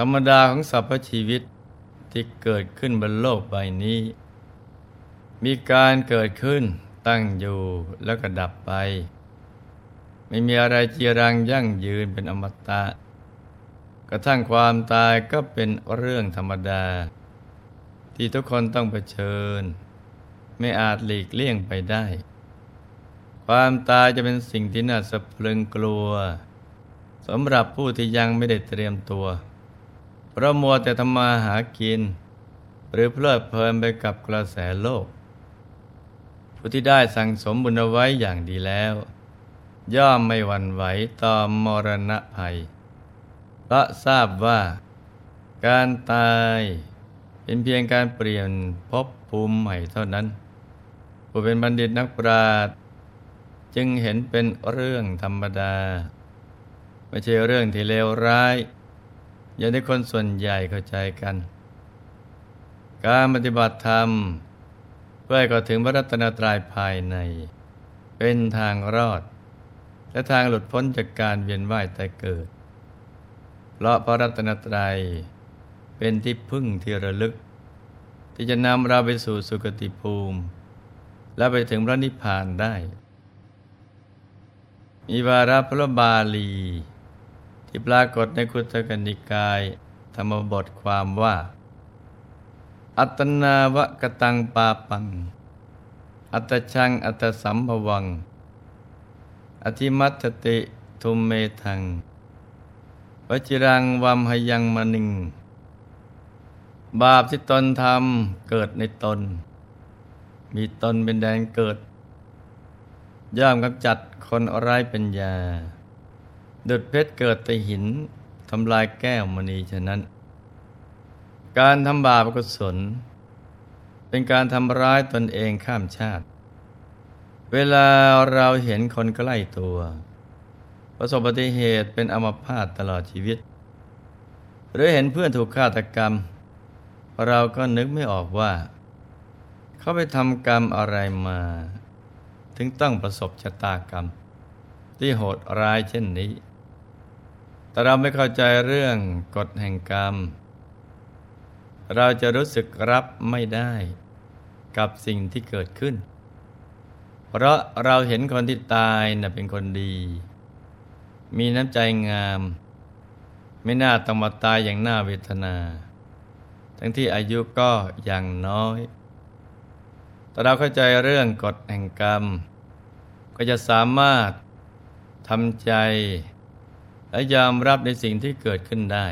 ธรรมดาของสรรพชีวิตที่เกิดขึ้นบนโลกใบนี้ มีการเกิดขึ้นตั้งอยู่แล้วก็ดับไป ไม่มีอะไรจีรังยั่งยืนเป็นอมตะ กระทั่งความตายก็เป็นเรื่องธรรมดา ที่ทุกคนต้องเผชิญ ไม่อาจหลีกเลี่ยงไปได้ ความตายจะเป็นสิ่งที่น่าสะพรึงกลัวสำหรับผู้ที่ยังไม่ได้เตรียมตัว เพราะมัวแต่ทำมาหากิน หรือเพลิดเพลินไปกับกระแสโลก ผู้ที่ได้สั่งสมบุญเอาไว้อย่างดีแล้ว ย่อมไม่หวั่นไหวต่อมรณะภัยเพราะทราบว่าการตายเป็นเพียงการเปลี่ยนภพภูมิใหม่เท่านั้น ผู้เป็นบัณฑิตนักปราชญ์จึงเห็นเป็นเรื่องธรรมดา ไม่ใช่เรื่องที่เลวร้าย อย่างที่คนส่วนใหญ่เข้าใจกัน การปฏิบัติธรรม เพื่อให้เข้าถึงพระรัตนตรัยภายใน เป็นทางรอด และทางหลุดพ้นจากการเวียนว่ายตายเกิด เพราะพระรัตนตรัยเป็นที่พึ่งที่ระลึก ที่จะนำเราไปสู่สุคติภูมิ และไปถึงพระนิพพานได้ มีวาระพระบาลี ที่ปรากฏในคุตกนิกาย ธรรมบทความว่า อัตนาวะกตังปาปัง อัตชังอัตสัมภวัง อธิมัตติทุมเมทังวจิรังวัมหยังมนิง บาปที่ตนทำเกิดในตน มีตนเป็นแดนเกิด ย่อมกำจัดคนร้ปัญญา ดุดเพชรเกิดแต่หินทำลายแก้วมณีฉะนั้น การทำบาปกุศล เป็นการทำร้ายตนเองข้ามชาติ เวลาเราเห็นคนใกล้ตัว ประสบอุบัติเหตุเป็นอมพาตตลอดชีวิต หรือเห็นเพื่อนถูกฆาตกรรม เราก็นึกไม่ออกว่า เขาไปทำกรรมอะไรมา ถึงต้องประสบชะตากรรม ที่โหดร้ายเช่นนี้ แต่เราไม่เข้าใจเรื่องกฎแห่งกรรม เราจะรู้สึกรับไม่ได้กับสิ่งที่เกิดขึ้น เพราะเราเห็นคนที่ตายน่ะเป็นคนดี มีน้ำใจงาม ไม่น่าต้องมาตายอย่างน่าเวทนา ทั้งที่อายุก็ยังน้อยแต่เราเข้าใจเรื่องกฎแห่งกรรม ก็จะสามารถทำใจ และยอมรับในสิ่งที่เกิดขึ้นได้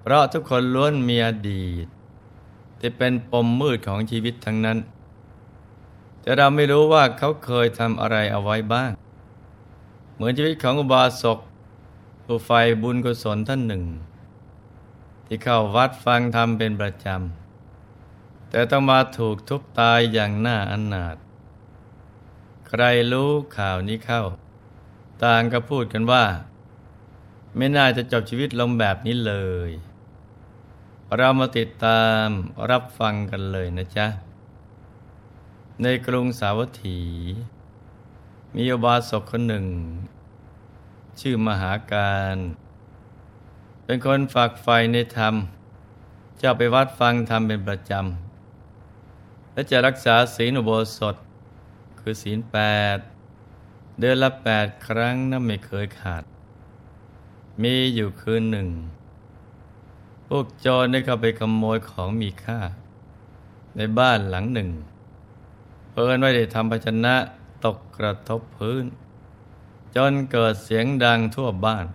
เพราะทุกคนล้วนมีอดีต ที่เป็นปมมืดของชีวิตทั้งนั้น แต่เราไม่รู้ว่าเขาเคยทำอะไรเอาไว้บ้าง เหมือนชีวิตของอุบาสกผู้ไฟบุญกุศลท่านหนึ่ง ที่เข้าวัดฟังธรรมเป็นประจำ แต่ต้องมาถูกทุบตายอย่างน่าอนาถใครรู้ข่าวนี้เข้า ต่างก็พูดกันว่า ไม่น่าจะจบชีวิตลงแบบนี้เลย เรามาติดตามรับฟังกันเลยนะจ๊ะ ในกรุงสาวัตถี มีอบาสกคนหนึ่ง ชื่อมหาการ เป็นคนฝากไฟในธรรมจะไปวัดฟังธรรมเป็นประจำและจะรักษาศีลอุโบสถ คือศีลแปด เดือนละแปดครั้งนั้นไม่เคยขาด มีอยู่คืนหนึ่ง พวกโจรได้เข้าไปขโมยของมีค่า ในบ้านหลังหนึ่ง เพิ่นไว้ได้ทำภาชนะตกกระทบพื้น จนเกิดเสียงดังทั่วบ้าน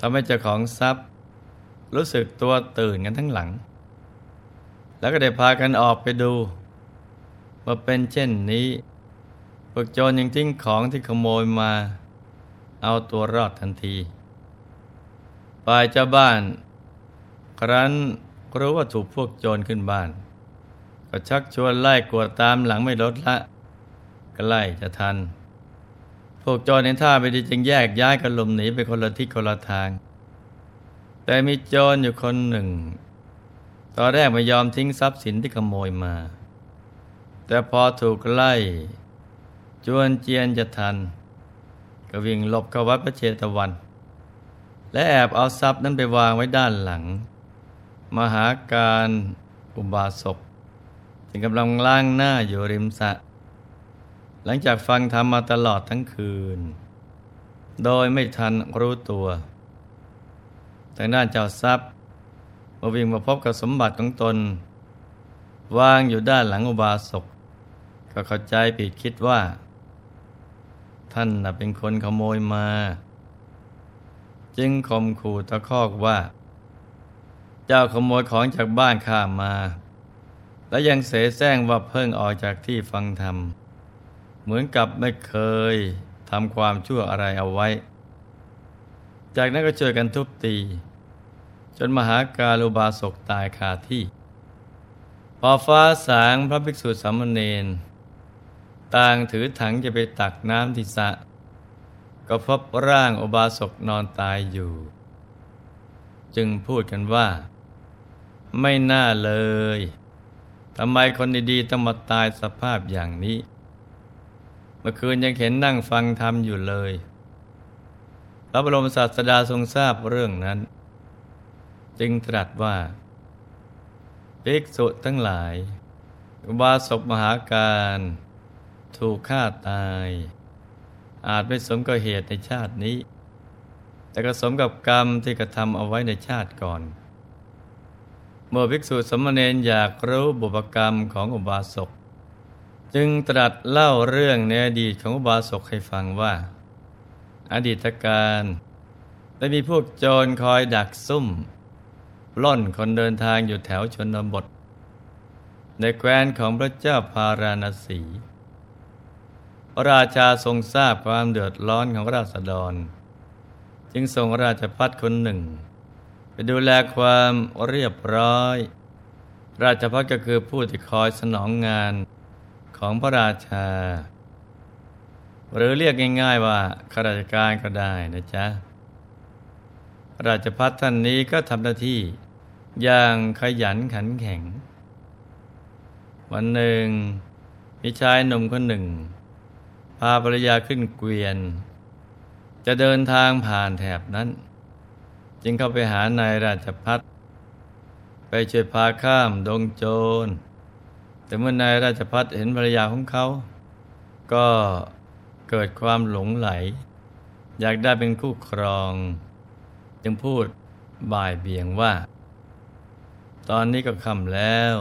ทำให้เจ้าของทรัพย์ รู้สึกตัวตื่นกันทั้งหลัง แล้วก็ได้พากันออกไปดู ว่าเป็นเช่นนี้ พวกโจรยังทิ้งของที่ขโมยมา เอาตัวรอดทันทีฝ่ายเจ้าบ้าน ครั้นรู้ว่าถูกพวกโจรขึ้นบ้าน ก็ชักชวนไล่กวดตามหลังไม่ลดละก็ไล่จะทัน พวกโจรในท่าไม่ดีจึงแยกย้ายกันหลบหนีไปคนละทิศคนละทาง แต่มีโจรอยู่คนหนึ่ง ตอนแรกไม่ยอมทิ้งทรัพย์สินที่ขโมยมา แต่พอถูกไล่ จวนเจียนจะทัน ก็วิ่งหลบเข้าวัดพระเชตวัน และแอบเอาทรัพย์นั้นไปวางไว้ด้านหลัง มหาการอุบาสกจึงกำลังล้างหน้าอยู่ริมสะ หลังจากฟังธรรมมาตลอดทั้งคืน โดยไม่ทันรู้ตัวทางด้านเจ้าทรัพย์มาวิ่งมาพบกับสมบัติของตน วางอยู่ด้านหลังอุบาสกก็เข้าใจผิดคิดว่า ท่านเป็นคนขโมยมา จึงข่มขู่ตะคอกว่า เจ้าขโมยของจากบ้านข้ามา และยังเสแสร้งว่าเพิ่งออกจากที่ฟังธรรม เหมือนกับไม่เคยทำความชั่วอะไรเอาไว้ จากนั้นก็ช่วยกันทุบตี จนมหาการุบาสกตายคาที่ พอฟ้าสางพระภิกษุสามเณร ต่างถือถังจะไปตักน้ำที่สะ ก็พบร่างอุบาสกนอนตายอยู่ จึงพูดกันว่า ไม่น่าเลยทำไมคนดีๆต้องมาตายสภาพอย่างนี้ เมื่อคืนยังเห็นนั่งฟังธรรมอยู่เลย พระบรมศาสดาทรงทราบเรื่องนั้น จึงตรัสว่าภิกษุทั้งหลาย อุบาสกมหาการ ถูกฆ่าตาย อาจไม่สมกับเหตุในชาตินี้ แต่ก็สมกับกรรมที่กระทำเอาไว้ในชาติก่อน เมื่อภิกษุสมณเณรอยากรู้บุพกรรมของอุบาสก จึงตรัสเล่าเรื่องในอดีตของอุบาสกให้ฟังว่า อดีตการได้มีพวกโจรคอยดักซุ่มล่อนคนเดินทางอยู่แถวชนบท ในแคว้นของพระเจ้าพาราณสี พระราชาทรงทราบความเดือดร้อนของราษฎร จึงส่งราชพัฒคนหนึ่ง ไปดูแลความเรียบร้อย ราชพัฒก็คือผู้ที่คอยสนองงานของพระราชา หรือเรียกง่าย ๆว่าข้าราชการก็ได้นะจ๊ะ ราชพัฒท่านนี้ก็ทำหน้าที่อย่างขยันขันแข็ง วันหนึ่งมีชายหนุ่มคนหนึ่งาภรรยาขึ้นเกวียน จะเดินทางผ่านแถบนั้น จึงเข้าไปหานายราชพัฒไปช่วยพาข้ามดงโจร แต่เมื่อนายราชพัฒเห็นภรรยาของเขา ก็เกิดความหลงไหล อยากได้เป็นคู่ครอง จึงพูดบ่ายเบี่ยงว่า ตอนนี้ก็ค่ำแล้ว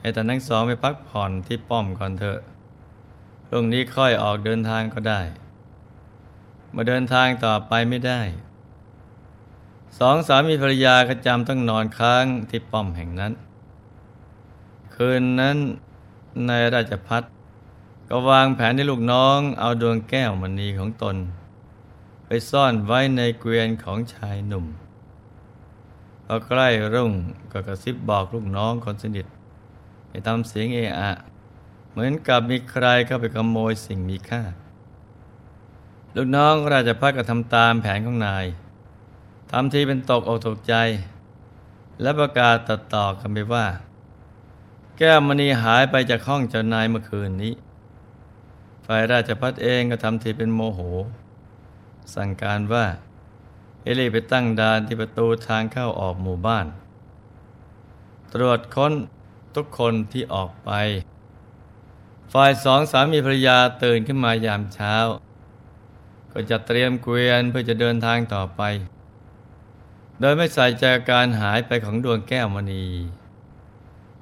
ให้แต่ทั้งสองไปพักผ่อนที่ป้อมก่อนเถอะ พรุ่งนี้ค่อยออกเดินทางก็ได้ มาเดินทางต่อไปไม่ได้ สองสามีภรรยาก็จำต้องนอนค้างที่ป้อมแห่งนั้น คืนนั้นนายราชพัฒก็วางแผนให้ลูกน้องเอาดวงแก้วมณีของตน ไปซ่อนไว้ในเกวียนของชายหนุ่มพอใกล้รุ่งก็กระซิบบอกลูกน้องคนสนิทให้ทำเสียงเอะอะ เหมือนกับมีใครเข้าไปขโมยสิ่งมีค่า ลูกน้องราชพัฒก็ทำตามแผนของนายทำทีเป็นตกอกตกใจ และประกาศตัดต่อกันไปว่า แก้วมณีหายไปจากห้องเจ้านายเมื่อคืนนี้ ฝ่ายราชพัฒเองก็ทำทีเป็นโมโห สั่งการว่าเอลีไปตั้งด่านที่ประตูทางเข้าออกหมู่บ้าน ตรวจค้นทุกคนที่ออกไป ฝ่ายสองสามีภรรยาตื่นขึ้นมายามเช้า ก็จะเตรียมเกวียนเพื่อจะเดินทางต่อไป โดยไม่ใส่ใจการหายไปของดวงแก้วมณี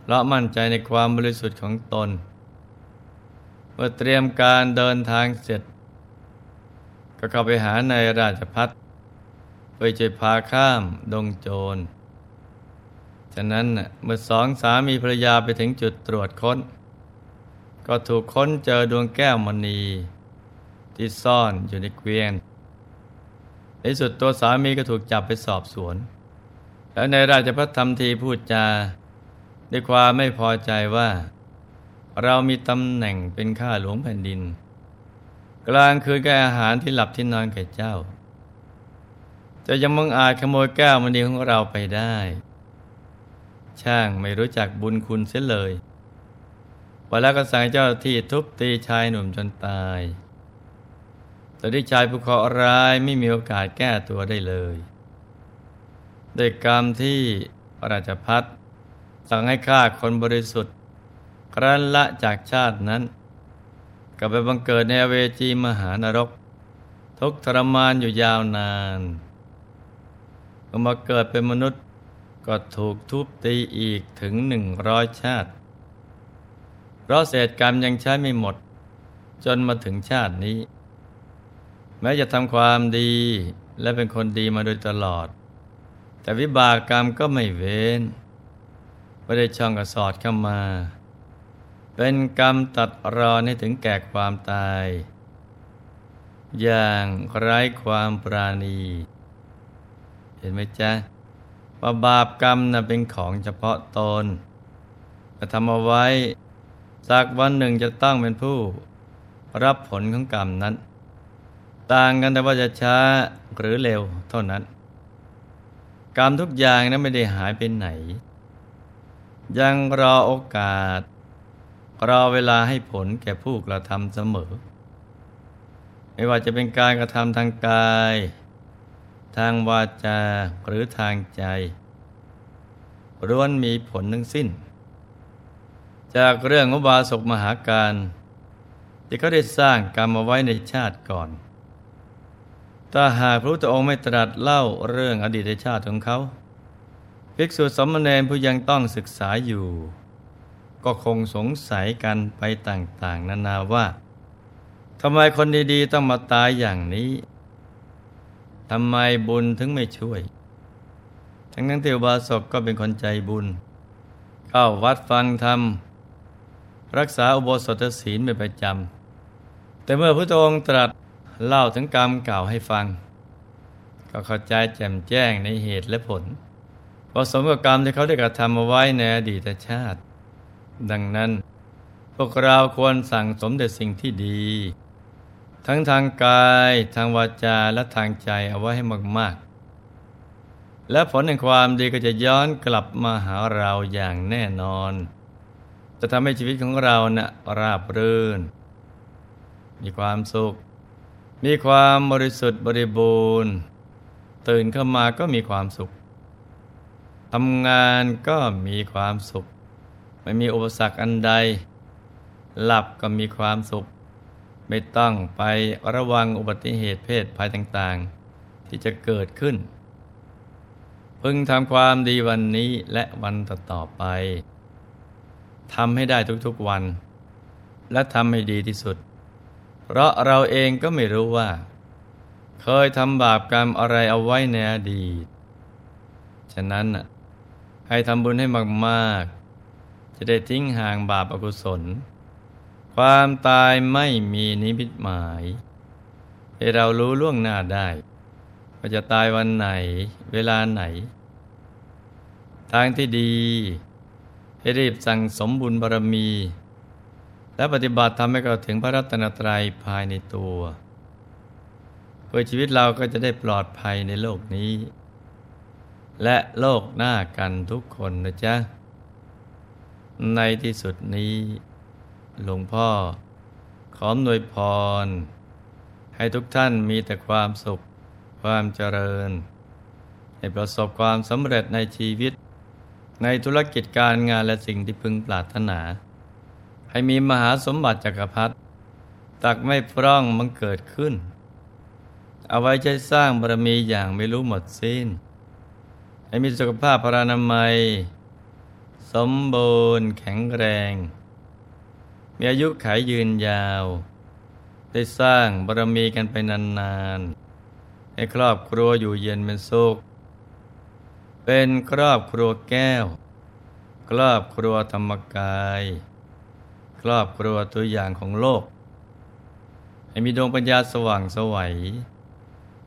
เพราะมั่นใจในความบริสุทธิ์ของตน เมื่อเตรียมการเดินทางเสร็จ ก็เข้าไปหาในราชพัฒไปช่วยพาข้ามดงโจร ฉะนั้นเมื่อสองสามีภรรยาไปถึงจุดตรวจค้น ก็ถูกค้นเจอดวงแก้วมณี ที่ซ่อนอยู่ในเกวียน ในสุดตัวสามีก็ถูกจับไปสอบสวน แล้วในราชพัฒธรรมทีพูดจา ด้วยความไม่พอใจว่า เรามีตำแหน่งเป็นข้าหลวงแผ่นดิน กลางคืนแก่อาหารที่หลับที่นอนแก่เจ้า จะยังมังอาจขโมยแก้วมณีของเราไปได้ ช่างไม่รู้จักบุญคุณเสียเลย อแล้วก็สั่งเจ้าที่ทุบตีชายหนุ่มจนตายแต่ที่ชายผู้เคราะห์ร้ายไม่มีโอกาสแก้ตัวได้เลยด้วยกรรมที่พราชพัฒสั่งให้ฆ่าคนบริสุทธิ์ ครั้นละจากชาตินั้นกลับไปบังเกิดในเวจีมหานรก ทุกทรมานอยู่ยาวนานก็มาเกิดเป็นมนุษย์ก็ถูกทุบตีอีกถึงหนึ่งร้อยชาติ เพราะเศษกรรมยังใช้ไม่หมด จนมาถึงชาตินี้ แม้จะทำความดีและเป็นคนดีมาโดยตลอด แต่วิบากกรรมก็ไม่เว้นไม่ได้ช่องกระสอดเข้ามา เป็นกรรมตัดรอนให้ถึงแก่ความตาย อย่างไร้ความปราณี เห็นไหมจ๊ะว่าบาปกรรมนะ่ะเป็นของเฉพาะตนกระทำเอาไว้ สักวันหนึ่งจะต้องเป็นผู้รับผลของกรรมนั้น ต่างกันแต่ว่าจะช้าหรือเร็วเท่านั้น กรรมทุกอย่างนั้นไม่ได้หายไปไหน ยังรอโอกาส รอเวลาให้ผลแก่ผู้กระทำเสมอ ไม่ว่าจะเป็นการกระทำทางกาย ทางวาจาหรือทางใจร้วนมีผลทั้งสิ้น จากเรื่องอุบาสกมหาการ ที่เขาได้สร้างกรรมเอาไว้ในชาติก่อนถ้าหากพระพุทธองค์ไม่ตรัสเล่าเรื่องอดีตชาติของเขาภิกษุสมณเณรผู้ยังต้องศึกษาอยู่ ก็คงสงสัยกันไปต่างๆ นานาว่าทำไมคนดีๆ ต้องมาตายอย่างนี้ทำไมบุญถึงไม่ช่วย ทั้งนั้นที่อุบาสกก็เป็นคนใจบุญ เข้าวัดฟังธรรม รักษาอุโบสถศีลเป็นประจำแต่เมื่อพระองค์ตรัสเล่าถึงกรรมเก่าให้ฟัง ก็เข้าใจแจ่มแจ้งในเหตุและผลพอสมกับกรรมที่เขาได้กระทำเอาไว้ในอดีตชาติ ดังนั้น พวกเราควรสั่งสมแต่สิ่งที่ดี ทั้งทางกายทางวาจาและทางใจเอาไว้ให้มากๆ และผลแห่งความดีก็จะย้อนกลับมาหาเราอย่างแน่นอน จะทำให้ชีวิตของเรานะ่ะราบรื่น มีความสุข มีความบริสุทธิ์บริบูรณ์ ตื่นเข้ามาก็มีความสุขทำงานก็มีความสุข ไม่มีอุปสรรคอันใด หลับก็มีความสุข ไม่ต้องไประวังอุบัติเหตุเพศภัยต่างๆ ที่จะเกิดขึ้น พึงทำความดีวันนี้และวันต่อๆไป ทำให้ได้ทุกๆวัน และทำให้ดีที่สุด เพราะเราเองก็ไม่รู้ว่า เคยทำบาปกรรมอะไรเอาไว้ในอดีต ฉะนั้นให้ทำบุญให้มากๆ จะได้ทิ้งห่างบาปอกุศล ความตายไม่มีนิมิตหมาย ให้เรารู้ล่วงหน้าได้ว่าจะตายวันไหน เวลาไหน ทางที่ดี ให้รีบสั่งสมบุญบารมี และปฏิบัติทำให้เราถึงพระรัตนตรัยภายในตัว เพื่อชีวิตเราก็จะได้ปลอดภัยในโลกนี้ และโลกหน้ากันทุกคนนะจ๊ะ ในที่สุดนี้ หลวงพ่อ ขอหน่วยพร ให้ทุกท่านมีแต่ความสุข ความเจริญ ให้ประสบความสำเร็จในชีวิต ในธุรกิจการงานและสิ่งที่พึงปรารถนา ให้มีมหาสมบัติจักรพรรดิตักไม่พร่องมันเกิดขึ้น เอาไว้ใช้สร้างบารมีอย่างไม่รู้หมดสิ้น ให้มีสุขภาพพรานามัย สมบูรณ์แข็งแรง มีอายุขายยืนยาว ได้สร้างบารมีกันไปนานๆ ให้ครอบครัวอยู่เย็นเป็นสุข เป็นครอบครัวแก้ว ครอบครัวธรรมกาย ครอบครัวตัวอย่างของโลก ให้มีดวงปัญญาสว่างสวัย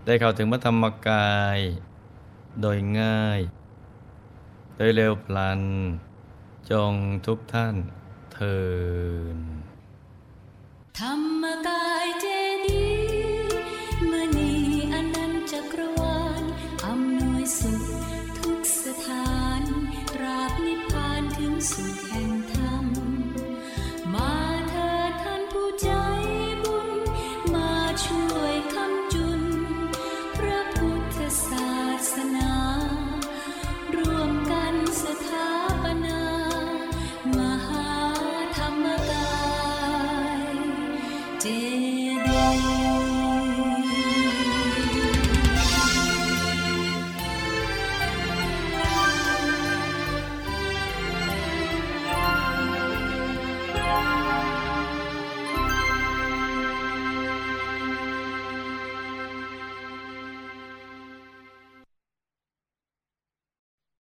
ได้เข้าถึงพระธรรมกาย โดยง่าย โดยเร็วพลัน จงทุกท่านเทินธรรมกายเจ Listen.